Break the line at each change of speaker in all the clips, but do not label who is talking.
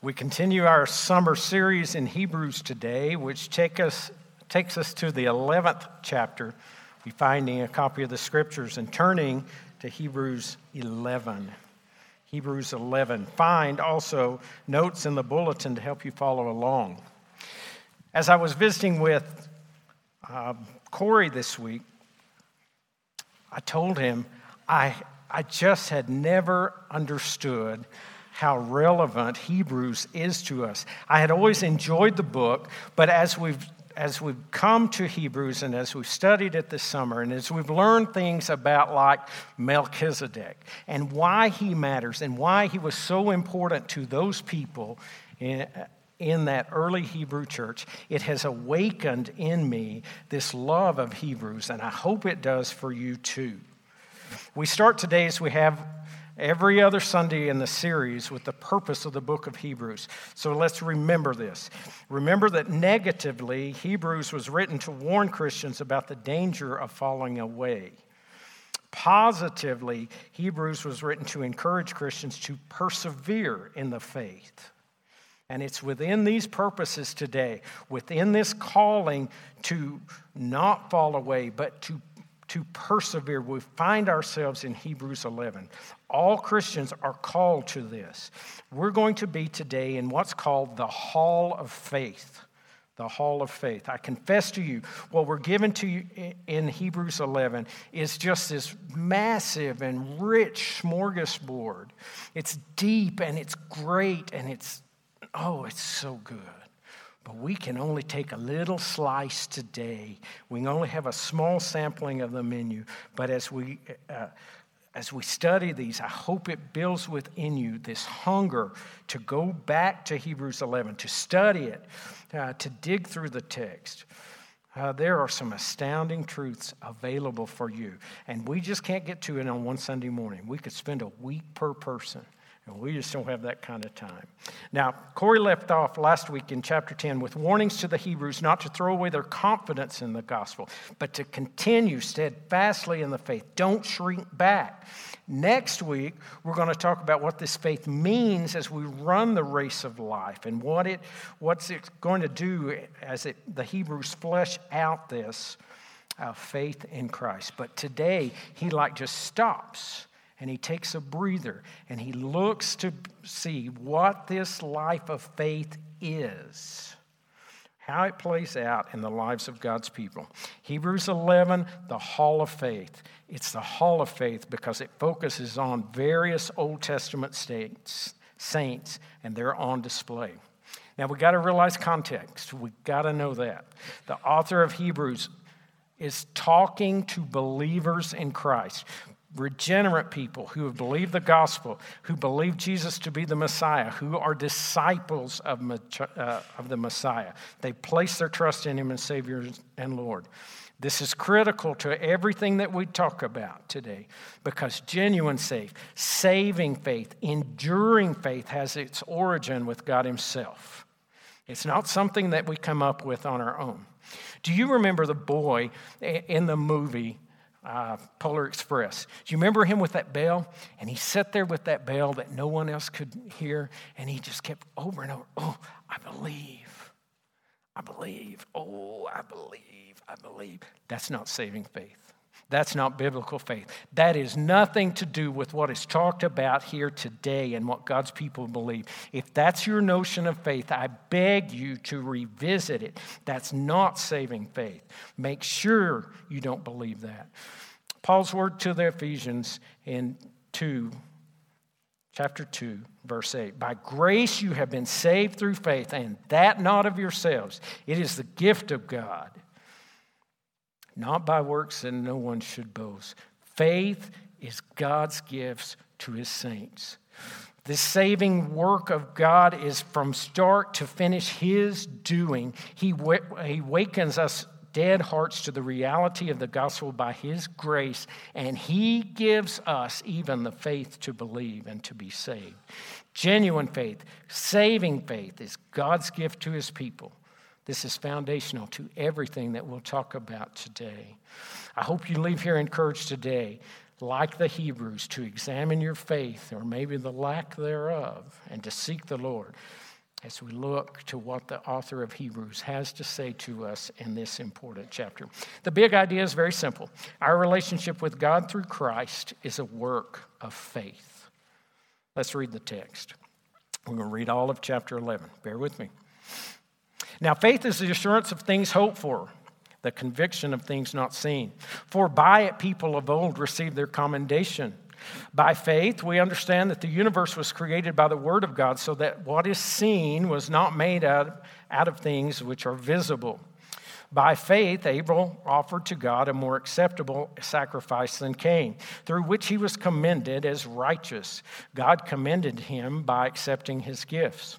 We continue our summer series in Hebrews today, which take us, takes us to the 11th chapter. We finding a copy of the scriptures and turning to Hebrews 11. Hebrews 11. Find also notes in the bulletin to help you follow along. As I was visiting with uh, Corey this week, I told him I, I just had never understood how relevant Hebrews is to us. I had always enjoyed the book, but as we've as we've come to Hebrews and as we've studied it this summer, and as we've learned things about like Melchizedek and why he matters and why he was so important to those people in, in that early Hebrew church, it has awakened in me this love of Hebrews, and I hope it does for you too. We start today as we have every other Sunday in the series with the purpose of the book of Hebrews. So let's remember this. Remember that negatively, Hebrews was written to warn Christians about the danger of falling away. Positively, Hebrews was written to encourage Christians to persevere in the faith. And it's within these purposes today, within this calling to not fall away, but to to persevere. We find ourselves in Hebrews 11. All Christians are called to this. We're going to be today in what's called the Hall of Faith. The Hall of Faith. I confess to you, what we're given to you in Hebrews 11 is just this massive and rich smorgasbord. It's deep and it's great and it's, oh, it's so good. But we can only take a little slice today. We only have a small sampling of the menu. But as we, uh, as we study these, I hope it builds within you this hunger to go back to Hebrews 11, to study it, uh, to dig through the text. Uh, there are some astounding truths available for you. And we just can't get to it on one Sunday morning. We could spend a week per person. And we just don't have that kind of time. Now, Corey left off last week in chapter 10 with warnings to the Hebrews not to throw away their confidence in the gospel, but to continue steadfastly in the faith. Don't shrink back. Next week, we're going to talk about what this faith means as we run the race of life and what it, what's it going to do as it, the Hebrews flesh out this uh, faith in Christ. But today, he like just stops and he takes a breather and he looks to see what this life of faith is, how it plays out in the lives of God's people. Hebrews 11, the Hall of Faith. It's the Hall of Faith because it focuses on various Old Testament states, saints, and they're on display. Now we got to realize context. We got to know that. The author of Hebrews is talking to believers in Christ regenerate people who have believed the gospel, who believe Jesus to be the Messiah, who are disciples of, uh, of the Messiah. They place their trust in Him as Savior and Lord. This is critical to everything that we talk about today because genuine faith, saving faith, enduring faith has its origin with God Himself. It's not something that we come up with on our own. Do you remember the boy in the movie uh, Polar Express. Do you remember him with that bell? And he sat there with that bell that no one else could hear, and he just kept over and over, Oh, I believe. I believe. Oh, I believe. I believe. That's not saving faith. That's not biblical faith. That is nothing to do with what is talked about here today and what God's people believe. If that's your notion of faith, I beg you to revisit it. That's not saving faith. Make sure you don't believe that. Paul's word to the Ephesians in 2, chapter 2, verse 8. By grace you have been saved through faith, and that not of yourselves. It is the gift of God not by works, and no one should boast. Faith is God's gifts to his saints. The saving work of God is from start to finish his doing. He, he wakens us dead hearts to the reality of the gospel by his grace, and he gives us even the faith to believe and to be saved. Genuine faith, saving faith, is God's gift to his people. This is foundational to everything that we'll talk about today. I hope you leave here encouraged today, like the Hebrews, to examine your faith or maybe the lack thereof and to seek the Lord. as we look to what the author of Hebrews has to say to us in this important chapter. The big idea is very simple our relationship with God through Christ is a work of faith. Let's read the text. We're going to read all of chapter 11. Bear with me. Now, faith is the assurance of things hoped for, the conviction of things not seen. For by it people of old received their commendation. By faith, we understand that the universe was created by the Word of God, so that what is seen was not made out, out of things which are visible. By faith, Abel offered to God a more acceptable sacrifice than Cain, through which he was commended as righteous. God commended him by accepting his gifts.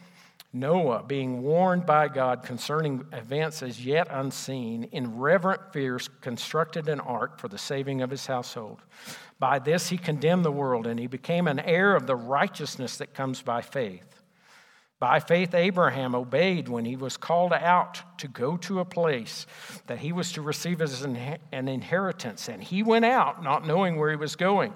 Noah, being warned by God concerning events as yet unseen, in reverent fear constructed an ark for the saving of his household. By this he condemned the world, and he became an heir of the righteousness that comes by faith. By faith, Abraham obeyed when he was called out to go to a place that he was to receive as an inheritance, and he went out not knowing where he was going.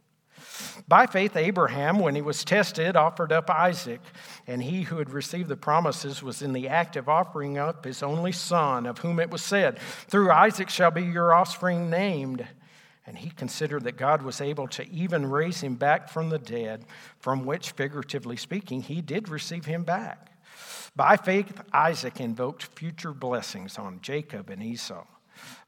By faith, Abraham, when he was tested, offered up Isaac, and he who had received the promises was in the act of offering up his only son, of whom it was said, Through Isaac shall be your offspring named. And he considered that God was able to even raise him back from the dead, from which, figuratively speaking, he did receive him back. By faith, Isaac invoked future blessings on Jacob and Esau.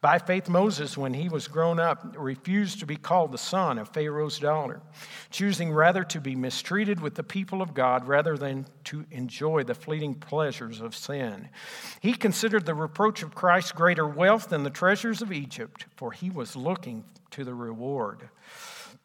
By faith, Moses, when he was grown up, refused to be called the son of Pharaoh's daughter, choosing rather to be mistreated with the people of God rather than to enjoy the fleeting pleasures of sin. He considered the reproach of Christ greater wealth than the treasures of Egypt, for he was looking to the reward.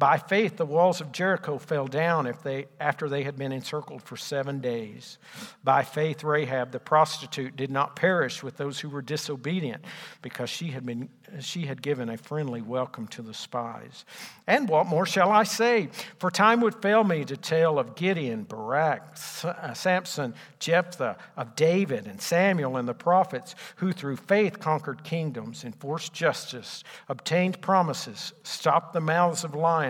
By faith, the walls of Jericho fell down if they, after they had been encircled for seven days. By faith, Rahab the prostitute did not perish with those who were disobedient, because she had, been, she had given a friendly welcome to the spies. And what more shall I say? For time would fail me to tell of Gideon, Barak, uh, Samson, Jephthah, of David and Samuel and the prophets, who through faith conquered kingdoms, enforced justice, obtained promises, stopped the mouths of lions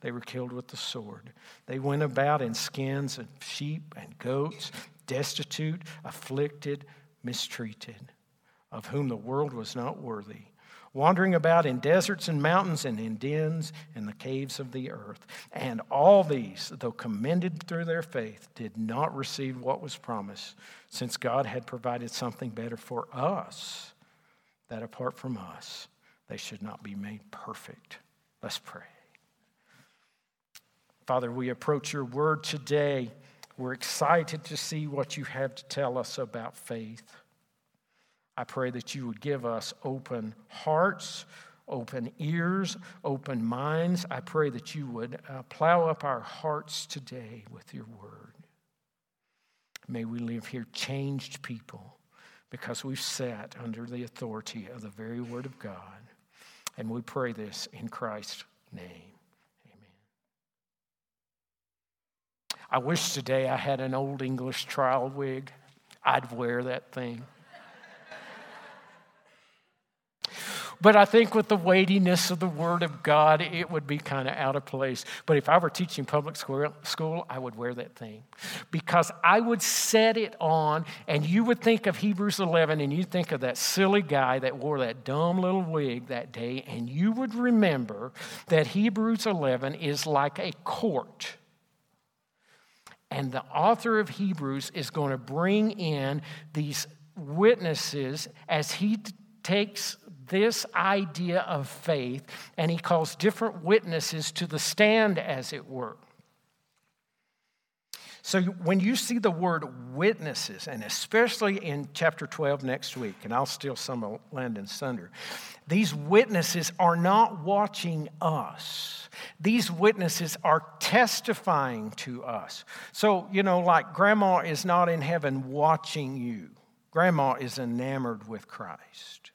they were killed with the sword. They went about in skins of sheep and goats, destitute, afflicted, mistreated, of whom the world was not worthy wandering about in deserts and mountains and in dens and the caves of the earth. And all these, though commended through their faith, did not receive what was promised, since God had provided something better for us, that apart from us, they should not be made perfect. Let's pray. Father, we approach your word today. We're excited to see what you have to tell us about faith. I pray that you would give us open hearts, open ears, open minds. I pray that you would uh, plow up our hearts today with your word. May we live here changed people because we've sat under the authority of the very word of God. And we pray this in Christ's name. I wish today I had an old English trial wig. I'd wear that thing. But I think with the weightiness of the Word of God, it would be kind of out of place. But if I were teaching public school, I would wear that thing because I would set it on, and you would think of Hebrews 11, and you think of that silly guy that wore that dumb little wig that day, and you would remember that Hebrews 11 is like a court. And the author of Hebrews is going to bring in these witnesses as he takes this idea of faith and he calls different witnesses to the stand, as it were. So when you see the word witnesses, and especially in chapter 12 next week, and I'll steal some of Landon's thunder, these witnesses are not watching us. These witnesses are testifying to us. So, you know, like grandma is not in heaven watching you, grandma is enamored with Christ.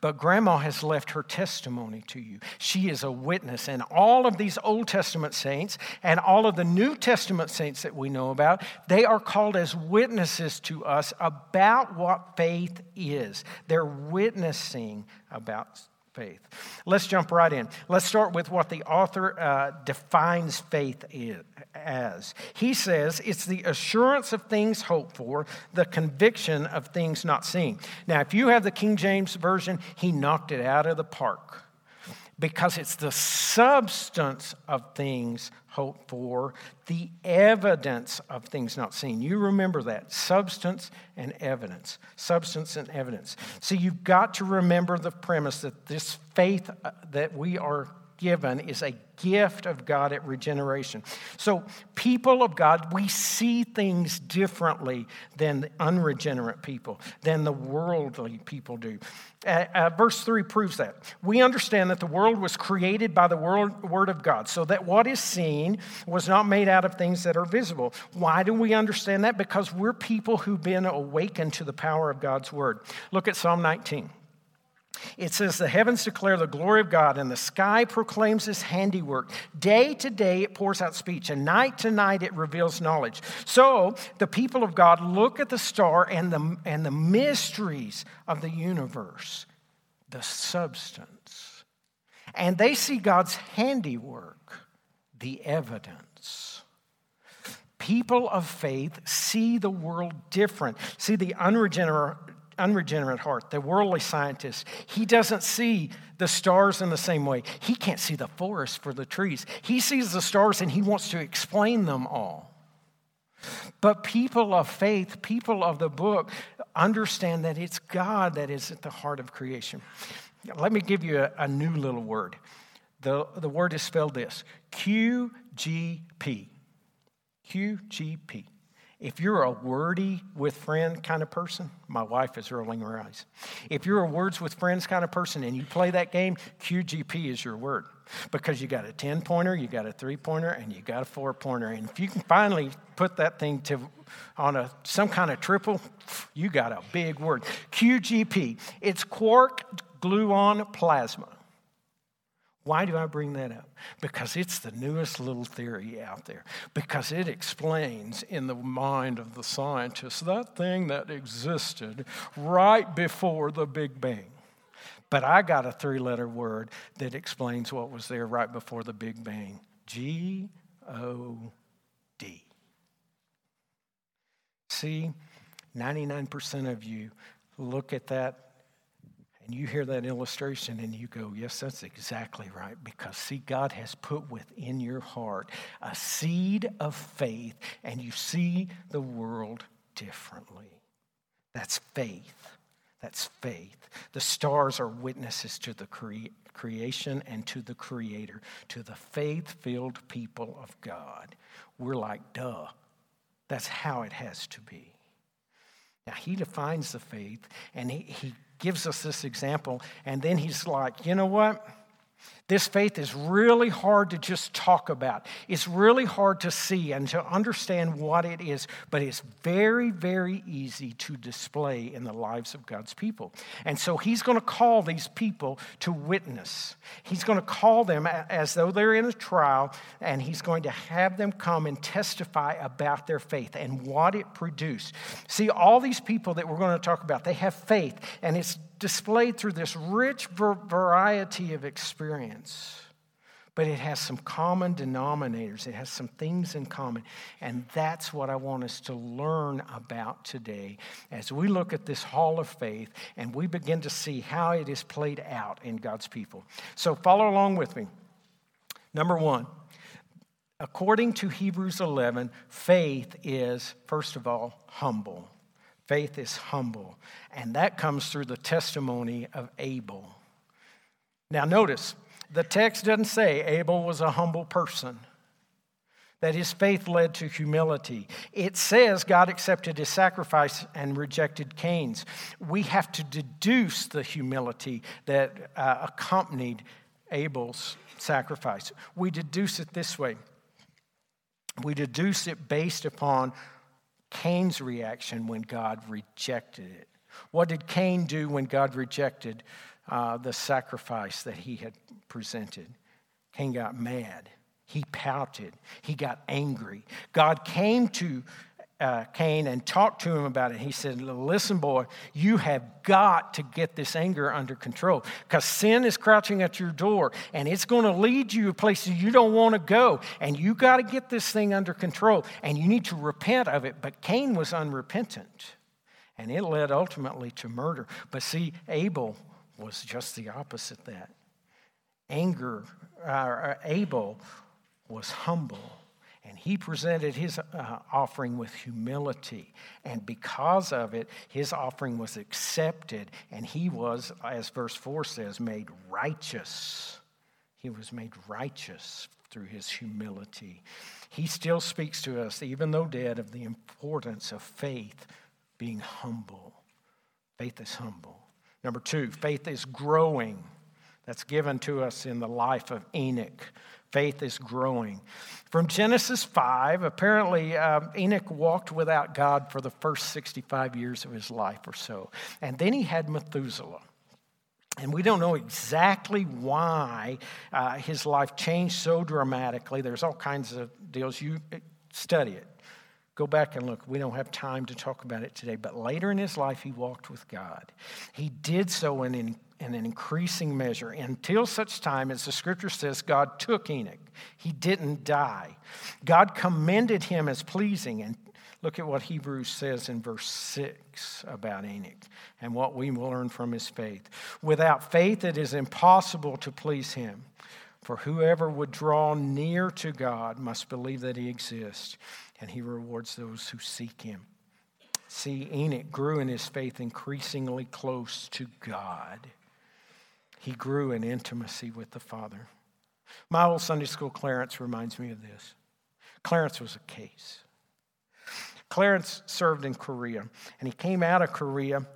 But grandma has left her testimony to you. She is a witness. And all of these Old Testament saints and all of the New Testament saints that we know about, they are called as witnesses to us about what faith is. They're witnessing about faith. Let's jump right in. Let's start with what the author uh, defines faith as. He says it's the assurance of things hoped for, the conviction of things not seen. Now, if you have the King James Version, he knocked it out of the park because it's the substance of things hoped for, the evidence of things not seen. You remember that substance and evidence. Substance and evidence. So you've got to remember the premise that this faith uh, that we are given is a gift of God at regeneration. So, people of God, we see things differently than the unregenerate people, than the worldly people do. Uh, uh, verse 3 proves that. We understand that the world was created by the word, word of God, so that what is seen was not made out of things that are visible. Why do we understand that? Because we're people who've been awakened to the power of God's word. Look at Psalm 19. It says, The heavens declare the glory of God, and the sky proclaims his handiwork. Day to day it pours out speech, and night to night it reveals knowledge. So the people of God look at the star and the, and the mysteries of the universe, the substance, and they see God's handiwork, the evidence. People of faith see the world different, see the unregenerate unregenerate heart, the worldly scientist, he doesn't see the stars in the same way. He can't see the forest for the trees. He sees the stars and he wants to explain them all. But people of faith, people of the book, understand that it's God that is at the heart of creation. Let me give you a, a new little word. The, the word is spelled this QGP. QGP. If you're a wordy with friend kind of person, my wife is rolling her eyes. If you're a words with friends kind of person and you play that game, QGP is your word because you got a 10 pointer, you got a three pointer, and you got a four pointer. And if you can finally put that thing to on a some kind of triple, you got a big word. QGP. It's quark gluon plasma. Why do I bring that up? Because it's the newest little theory out there. Because it explains in the mind of the scientists that thing that existed right before the Big Bang. But I got a three letter word that explains what was there right before the Big Bang G O D. See, 99% of you look at that and you hear that illustration and you go, Yes, that's exactly right. Because, see, God has put within your heart a seed of faith, and you see the world differently. That's faith. That's faith. The stars are witnesses to the cre- creation and to the Creator, to the faith filled people of God. We're like, duh. That's how it has to be. Now, he defines the faith and he, he gives us this example. And then he's like, you know what? This faith is really hard to just talk about. It's really hard to see and to understand what it is, but it's very, very easy to display in the lives of God's people. And so he's going to call these people to witness. He's going to call them as though they're in a trial, and he's going to have them come and testify about their faith and what it produced. See, all these people that we're going to talk about, they have faith, and it's displayed through this rich variety of experience. But it has some common denominators. It has some things in common. And that's what I want us to learn about today as we look at this hall of faith and we begin to see how it is played out in God's people. So follow along with me. Number one, according to Hebrews 11, faith is, first of all, humble. Faith is humble, and that comes through the testimony of Abel. Now, notice, the text doesn't say Abel was a humble person, that his faith led to humility. It says God accepted his sacrifice and rejected Cain's. We have to deduce the humility that uh, accompanied Abel's sacrifice. We deduce it this way we deduce it based upon Cain's reaction when God rejected it. What did Cain do when God rejected uh, the sacrifice that he had presented? Cain got mad. He pouted. He got angry. God came to uh, Cain and talked to him about it. He said, Listen, boy, you have got to get this anger under control because sin is crouching at your door and it's going to lead you to places you don't want to go. And you got to get this thing under control and you need to repent of it. But Cain was unrepentant and it led ultimately to murder. But see, Abel was just the opposite that. Anger, uh, Abel was humble he presented his uh, offering with humility. And because of it, his offering was accepted. And he was, as verse 4 says, made righteous. He was made righteous through his humility. He still speaks to us, even though dead, of the importance of faith being humble. Faith is humble. Number two, faith is growing. That's given to us in the life of Enoch faith is growing. From Genesis 5, apparently um, Enoch walked without God for the first 65 years of his life or so. And then he had Methuselah. And we don't know exactly why uh, his life changed so dramatically. There's all kinds of deals. You uh, study it. Go back and look. We don't have time to talk about it today, but later in his life, he walked with God. He did so in in an increasing measure until such time as the scripture says God took Enoch. He didn't die. God commended him as pleasing. And look at what Hebrews says in verse 6 about Enoch and what we will learn from his faith. Without faith, it is impossible to please him. For whoever would draw near to God must believe that he exists and he rewards those who seek him. See, Enoch grew in his faith increasingly close to God. He grew in intimacy with the Father. My old Sunday school Clarence reminds me of this. Clarence was a case. Clarence served in Korea, and he came out of Korea,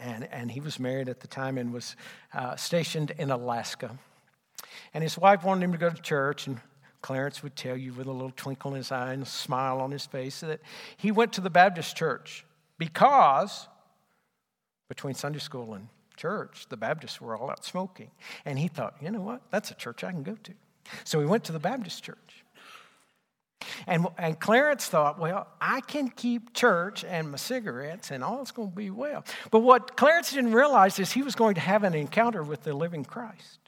and, and he was married at the time and was uh, stationed in Alaska. And his wife wanted him to go to church, and Clarence would tell you with a little twinkle in his eye and a smile on his face that he went to the Baptist church because between Sunday school and church, the Baptists were all out smoking. And he thought, you know what? That's a church I can go to. So he went to the Baptist church. And, and Clarence thought, well, I can keep church and my cigarettes and all's going to be well. But what Clarence didn't realize is he was going to have an encounter with the living Christ.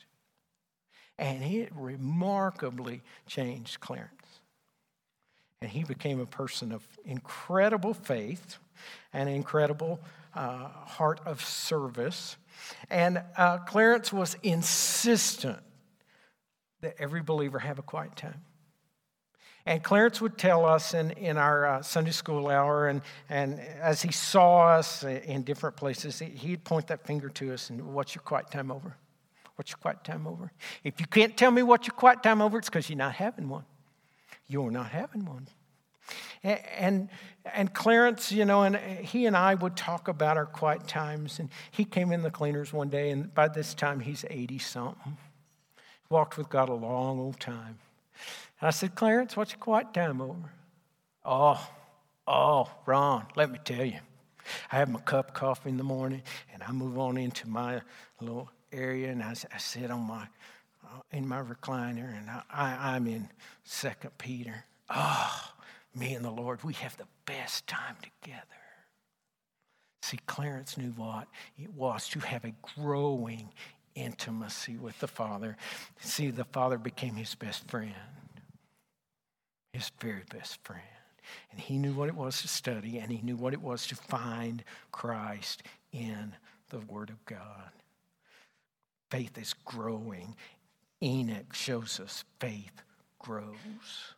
And it remarkably changed Clarence. And he became a person of incredible faith and incredible uh, heart of service. And uh, Clarence was insistent that every believer have a quiet time. And Clarence would tell us in, in our uh, Sunday school hour, and, and as he saw us in different places, he'd point that finger to us and, What's your quiet time over? What's your quiet time over? If you can't tell me what your quiet time over, it's because you're not having one. You're not having one. And, and, Clarence, you know, and he and I would talk about our quiet times. And he came in the cleaners one day, and by this time he's 80 something. Walked with God a long old time. And I said, Clarence, what's your quiet time over? Oh, oh, Ron, let me tell you. I have my cup of coffee in the morning, and I move on into my little area, and I, I sit on my uh, in my recliner, and I, am in Second Peter. Oh, me and the Lord, we have the best time together. See, Clarence knew what it was to have a growing intimacy with the Father. See, the Father became his best friend, his very best friend. And he knew what it was to study, and he knew what it was to find Christ in the Word of God. Faith is growing. Enoch shows us faith grows.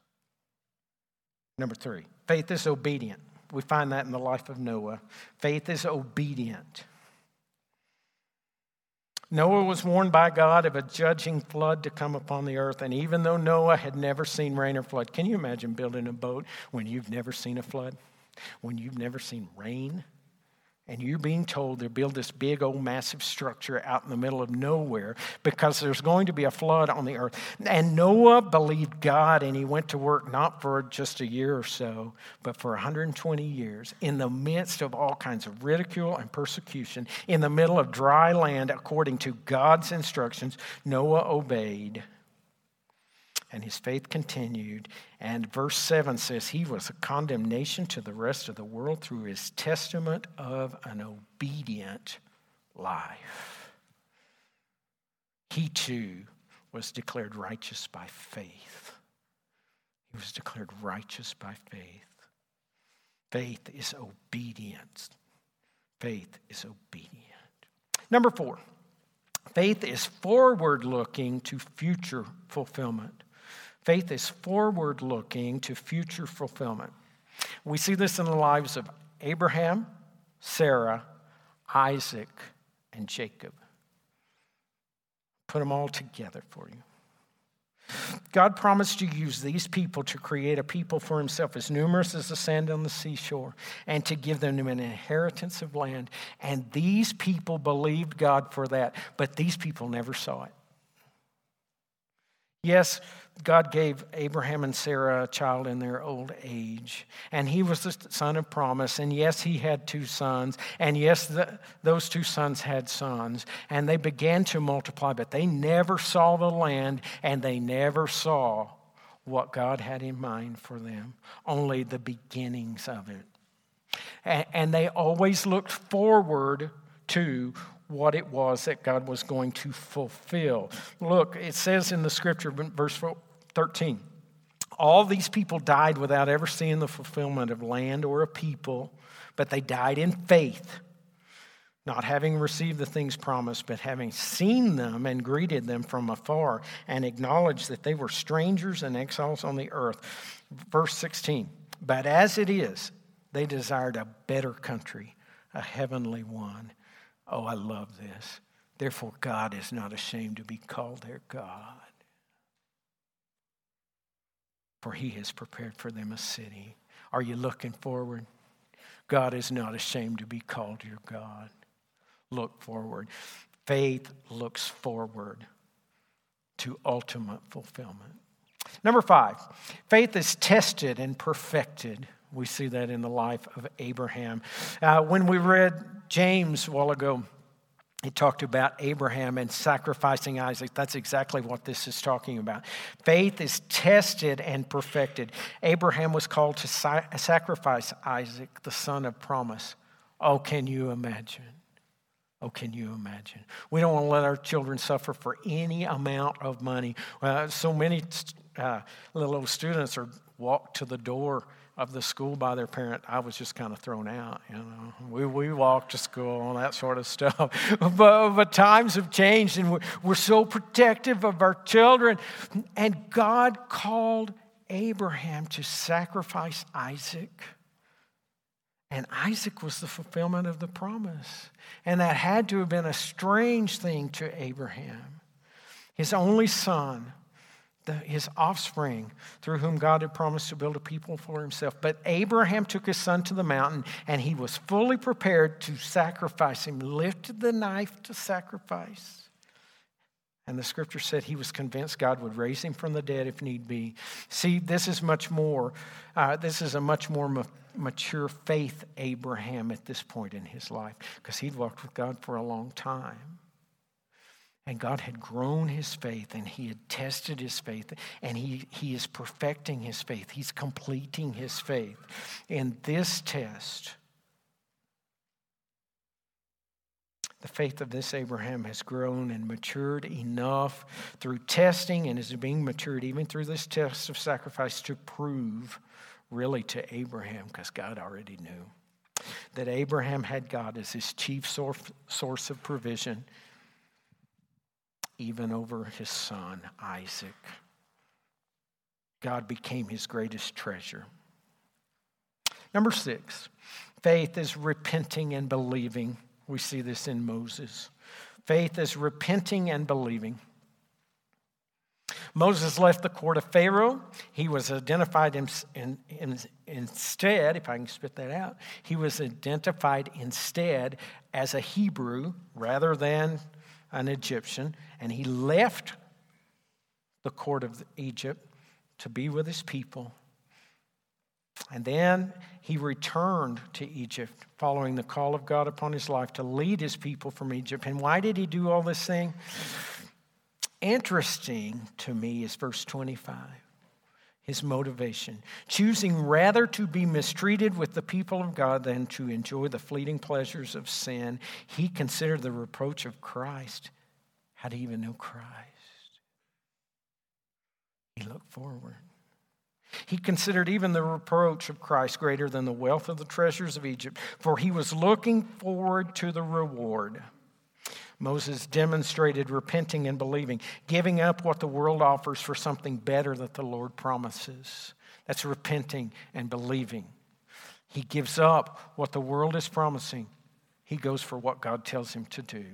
Number three, faith is obedient. We find that in the life of Noah. Faith is obedient. Noah was warned by God of a judging flood to come upon the earth. And even though Noah had never seen rain or flood, can you imagine building a boat when you've never seen a flood? When you've never seen rain? And you're being told to build this big old massive structure out in the middle of nowhere because there's going to be a flood on the earth. And Noah believed God and he went to work not for just a year or so, but for 120 years in the midst of all kinds of ridicule and persecution, in the middle of dry land according to God's instructions. Noah obeyed and his faith continued. And verse 7 says he was a condemnation to the rest of the world through his testament of an obedient life. He too was declared righteous by faith. He was declared righteous by faith. Faith is obedience. Faith is obedient. Number four, faith is forward looking to future fulfillment. Faith is forward looking to future fulfillment. We see this in the lives of Abraham, Sarah, Isaac, and Jacob. Put them all together for you. God promised to use these people to create a people for himself as numerous as the sand on the seashore and to give them an inheritance of land. And these people believed God for that, but these people never saw it. Yes, God gave Abraham and Sarah a child in their old age, and he was the son of promise. And yes, he had two sons, and yes, the, those two sons had sons, and they began to multiply, but they never saw the land, and they never saw what God had in mind for them, only the beginnings of it. And, and they always looked forward to what it was that God was going to fulfill. Look, it says in the scripture, verse 13, all these people died without ever seeing the fulfillment of land or a people, but they died in faith, not having received the things promised, but having seen them and greeted them from afar and acknowledged that they were strangers and exiles on the earth. Verse 16, but as it is, they desired a better country, a heavenly one. Oh, I love this. Therefore, God is not ashamed to be called their God. For he has prepared for them a city. Are you looking forward? God is not ashamed to be called your God. Look forward. Faith looks forward to ultimate fulfillment. Number five, faith is tested and perfected we see that in the life of Abraham. Uh, when we read James a while ago, he talked about Abraham and sacrificing Isaac. That's exactly what this is talking about. Faith is tested and perfected. Abraham was called to sacrifice Isaac, the son of promise. Oh, can you imagine? Oh, can you imagine? We don't want to let our children suffer for any amount of money. Uh, so many uh, little students are walked to the door of the school by their parent, I was just kind of thrown out. You know, we, we walked to school and that sort of stuff. but, but times have changed, and we're, we're so protective of our children. And God called Abraham to sacrifice Isaac. And Isaac was the fulfillment of the promise. And that had to have been a strange thing to Abraham. His only son the, his offspring through whom God had promised to build a people for himself. But Abraham took his son to the mountain and he was fully prepared to sacrifice him, lifted the knife to sacrifice. And the scripture said he was convinced God would raise him from the dead if need be. See, this is much more, uh, this is a much more ma- mature faith Abraham at this point in his life because he'd walked with God for a long time. And God had grown his faith and he had tested his faith and he, he is perfecting his faith. He's completing his faith. In this test, the faith of this Abraham has grown and matured enough through testing and is being matured even through this test of sacrifice to prove really to Abraham, because God already knew, that Abraham had God as his chief source of provision even over his son, Isaac. God became his greatest treasure. Number six, faith is repenting and believing. We see this in Moses. Faith is repenting and believing. Moses left the court of Pharaoh. He was identified in, in, in, instead, if I can spit that out, he was identified instead as a Hebrew rather than an Egyptian, and he left the court of Egypt to be with his people. And then he returned to Egypt following the call of God upon his life to lead his people from Egypt. And why did he do all this thing? Interesting to me is verse 25 his motivation, choosing rather to be mistreated with the people of God than to enjoy the fleeting pleasures of sin. He considered the reproach of Christ. How you even know Christ? He looked forward. He considered even the reproach of Christ greater than the wealth of the treasures of Egypt, for he was looking forward to the reward. Moses demonstrated repenting and believing, giving up what the world offers for something better that the Lord promises. That's repenting and believing. He gives up what the world is promising, he goes for what God tells him to do.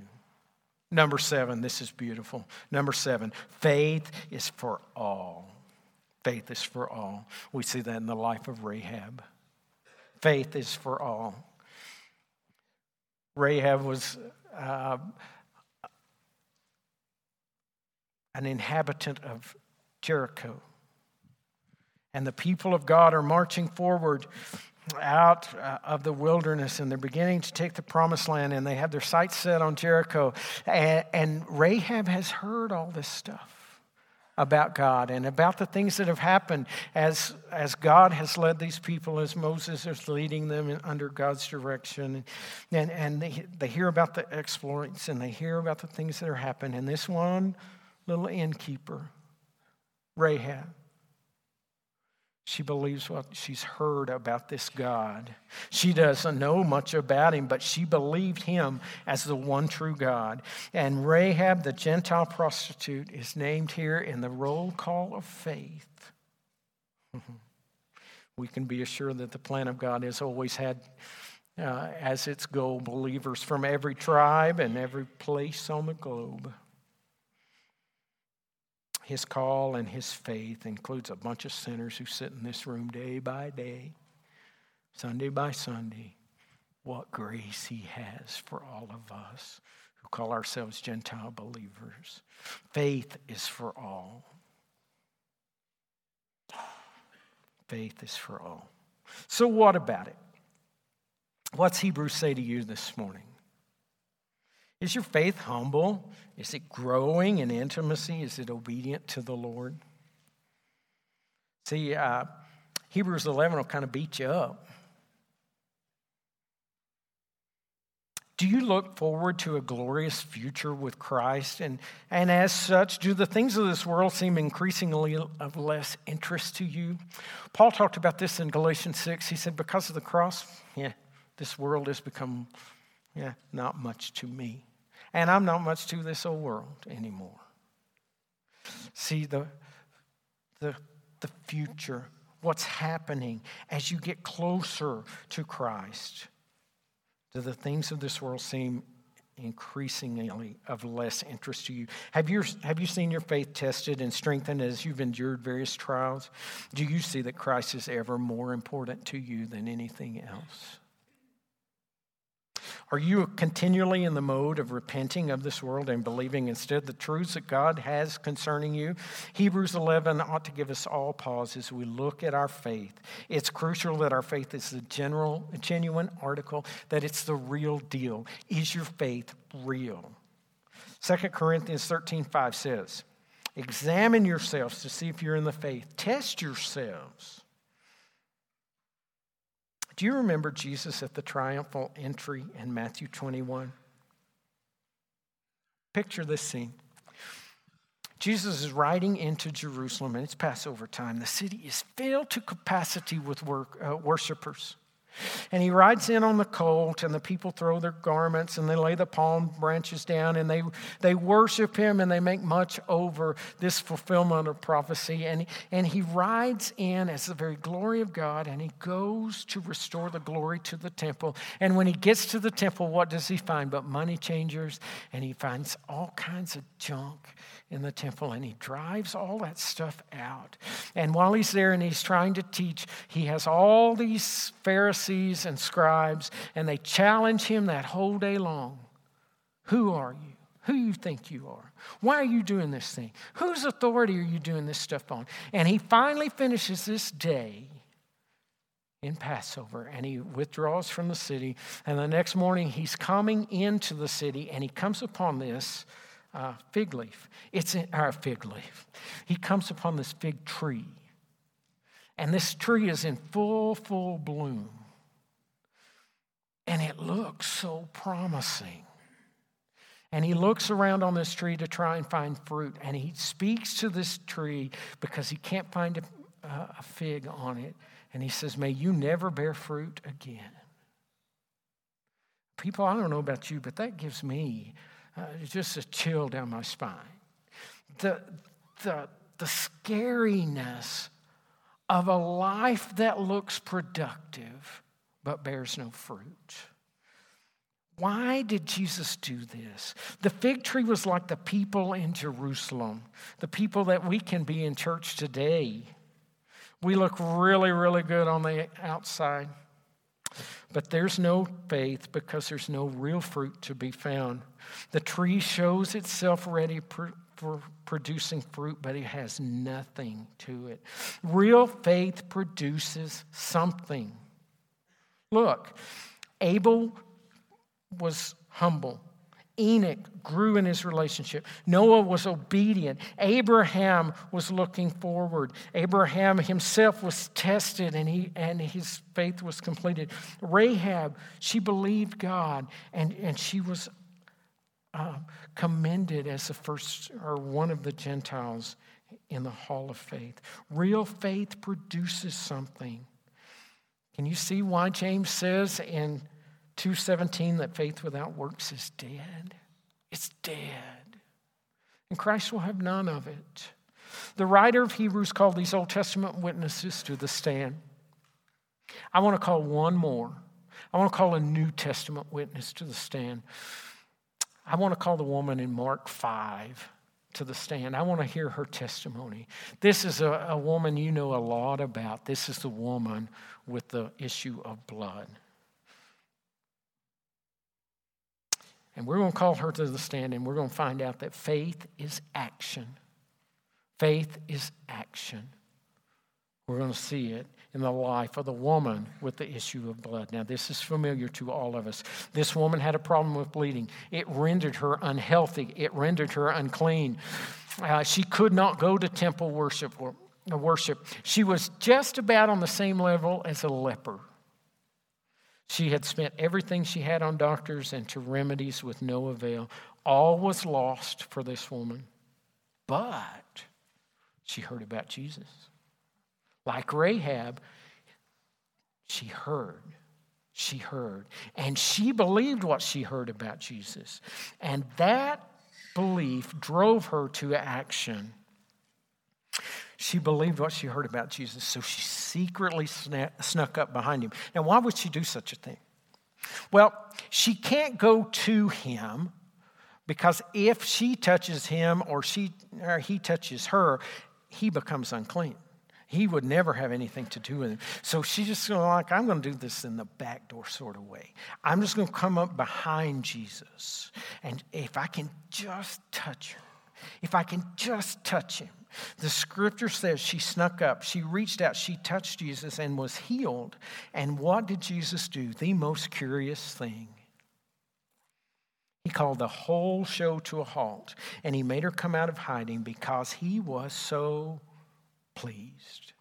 Number seven, this is beautiful. Number seven, faith is for all. Faith is for all. We see that in the life of Rahab. Faith is for all. Rahab was uh, an inhabitant of Jericho. And the people of God are marching forward out uh, of the wilderness and they're beginning to take the promised land and they have their sights set on Jericho. And, and Rahab has heard all this stuff about God and about the things that have happened as, as God has led these people, as Moses is leading them under God's direction. And, and they, they hear about the exploits and they hear about the things that are happening. And this one little innkeeper, Rahab. She believes what she's heard about this God. She doesn't know much about him, but she believed him as the one true God. And Rahab, the Gentile prostitute, is named here in the roll call of faith. we can be assured that the plan of God has always had uh, as its goal believers from every tribe and every place on the globe. His call and his faith includes a bunch of sinners who sit in this room day by day, Sunday by Sunday. What grace he has for all of us who call ourselves Gentile believers. Faith is for all. Faith is for all. So, what about it? What's Hebrews say to you this morning? Is your faith humble? Is it growing in intimacy? Is it obedient to the Lord? See, uh, Hebrews 11 will kind of beat you up. Do you look forward to a glorious future with Christ? And, and as such, do the things of this world seem increasingly of less interest to you? Paul talked about this in Galatians 6. He said, Because of the cross, yeah, this world has become, yeah, not much to me. And I'm not much to this old world anymore. See, the, the, the future, what's happening as you get closer to Christ do the things of this world seem increasingly of less interest to you? Have you, have you seen your faith tested and strengthened as you've endured various trials? Do you see that Christ is ever more important to you than anything else? Are you continually in the mode of repenting of this world and believing instead the truths that God has concerning you? Hebrews 11 ought to give us all pause as we look at our faith. It's crucial that our faith is the general, genuine article, that it's the real deal. Is your faith real? 2 Corinthians 13 5 says, Examine yourselves to see if you're in the faith. Test yourselves. Do you remember Jesus at the triumphal entry in Matthew 21? Picture this scene. Jesus is riding into Jerusalem, and it's Passover time. The city is filled to capacity with work, uh, worshipers. And he rides in on the colt, and the people throw their garments and they lay the palm branches down and they, they worship him and they make much over this fulfillment of prophecy. And, and he rides in as the very glory of God and he goes to restore the glory to the temple. And when he gets to the temple, what does he find but money changers? And he finds all kinds of junk in the temple and he drives all that stuff out. And while he's there and he's trying to teach, he has all these Pharisees and scribes and they challenge him that whole day long. Who are you? Who you think you are? Why are you doing this thing? Whose authority are you doing this stuff on? And he finally finishes this day in Passover and he withdraws from the city. And the next morning he's coming into the city and he comes upon this uh, fig leaf. It's in, our fig leaf. He comes upon this fig tree, and this tree is in full, full bloom. And it looks so promising. And he looks around on this tree to try and find fruit. And he speaks to this tree because he can't find a, a fig on it. And he says, May you never bear fruit again. People, I don't know about you, but that gives me uh, just a chill down my spine. The, the, the scariness of a life that looks productive but bears no fruit. Why did Jesus do this? The fig tree was like the people in Jerusalem, the people that we can be in church today. We look really, really good on the outside, but there's no faith because there's no real fruit to be found. The tree shows itself ready for producing fruit, but it has nothing to it. Real faith produces something. Look, Abel was humble. Enoch grew in his relationship. Noah was obedient. Abraham was looking forward. Abraham himself was tested and, he, and his faith was completed. Rahab, she believed God and, and she was uh, commended as the first or one of the Gentiles in the hall of faith. Real faith produces something. Can you see why James says in 2:17 that faith without works is dead. It's dead. And Christ will have none of it. The writer of Hebrews called these Old Testament witnesses to the stand. I want to call one more. I want to call a New Testament witness to the stand. I want to call the woman in Mark 5 to the stand. I want to hear her testimony. This is a, a woman you know a lot about. This is the woman with the issue of blood. And we're going to call her to the stand and we're going to find out that faith is action. Faith is action. We're going to see it in the life of the woman with the issue of blood. Now, this is familiar to all of us. This woman had a problem with bleeding, it rendered her unhealthy, it rendered her unclean. Uh, she could not go to temple worship. Or, uh, worship. She was just about on the same level as a leper. She had spent everything she had on doctors and to remedies with no avail. All was lost for this woman. But she heard about Jesus. Like Rahab, she heard. She heard. And she believed what she heard about Jesus. And that belief drove her to action. She believed what she heard about Jesus, so she secretly snuck up behind him. Now, why would she do such a thing? Well, she can't go to him because if she touches him or, she, or he touches her, he becomes unclean. He would never have anything to do with him. So she's just going like, I'm going to do this in the back door sort of way. I'm just going to come up behind Jesus. And if I can just touch him, if I can just touch him, the scripture says she snuck up, she reached out, she touched Jesus and was healed. And what did Jesus do? The most curious thing. He called the whole show to a halt and he made her come out of hiding because he was so pleased.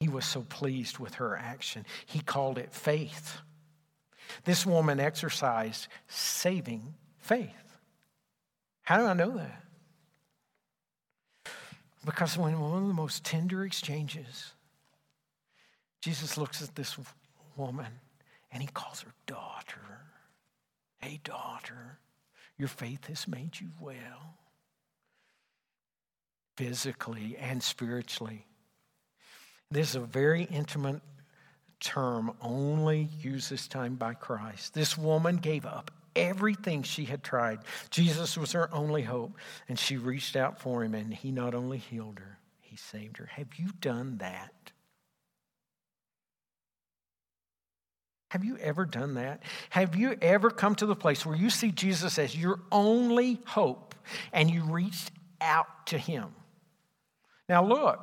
He was so pleased with her action. He called it faith. This woman exercised saving faith. How do I know that? Because when one of the most tender exchanges, Jesus looks at this woman and he calls her daughter. Hey, daughter, your faith has made you well physically and spiritually. This is a very intimate term only used this time by Christ. This woman gave up everything she had tried. Jesus was her only hope, and she reached out for him, and he not only healed her, he saved her. Have you done that? Have you ever done that? Have you ever come to the place where you see Jesus as your only hope and you reached out to him? Now, look,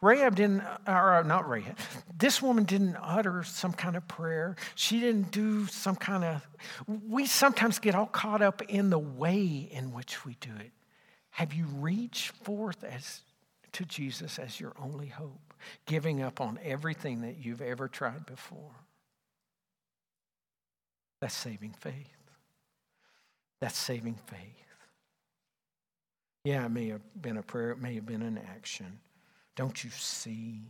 Rahab didn't, or uh, not Rahab, this woman didn't utter some kind of prayer. She didn't do some kind of, we sometimes get all caught up in the way in which we do it. Have you reached forth as, to Jesus as your only hope, giving up on everything that you've ever tried before? That's saving faith. That's saving faith. Yeah, it may have been a prayer, it may have been an action. Don't you see?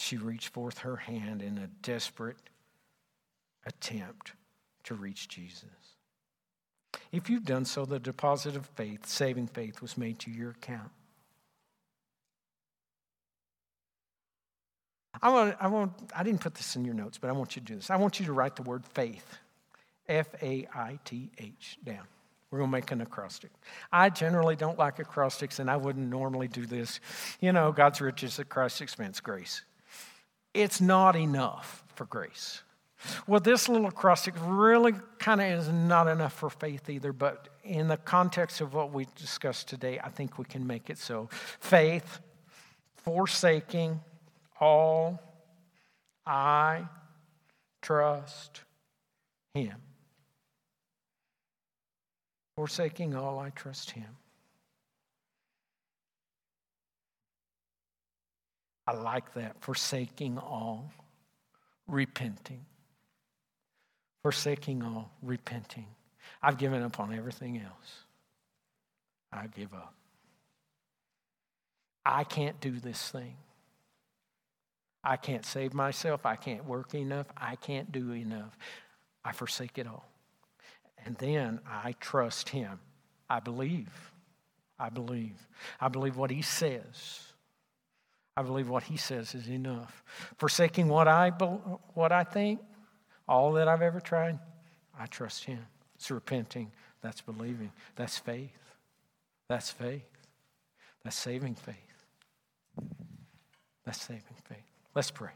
She reached forth her hand in a desperate attempt to reach Jesus. If you've done so, the deposit of faith, saving faith, was made to your account. I want, I want, I didn't put this in your notes, but I want you to do this. I want you to write the word faith, F A I T H, down. We're going to make an acrostic. I generally don't like acrostics, and I wouldn't normally do this. You know, God's riches at Christ's expense, grace. It's not enough for grace. Well, this little acrostic really kind of is not enough for faith either, but in the context of what we discussed today, I think we can make it so. Faith, forsaking all, I trust Him. Forsaking all, I trust Him. I like that. Forsaking all, repenting. Forsaking all, repenting. I've given up on everything else. I give up. I can't do this thing. I can't save myself. I can't work enough. I can't do enough. I forsake it all. And then I trust him. I believe. I believe. I believe what he says. I believe what he says is enough. Forsaking what I, what I think, all that I've ever tried, I trust him. It's repenting. That's believing. That's faith. That's faith. That's saving faith. That's saving faith. Let's pray.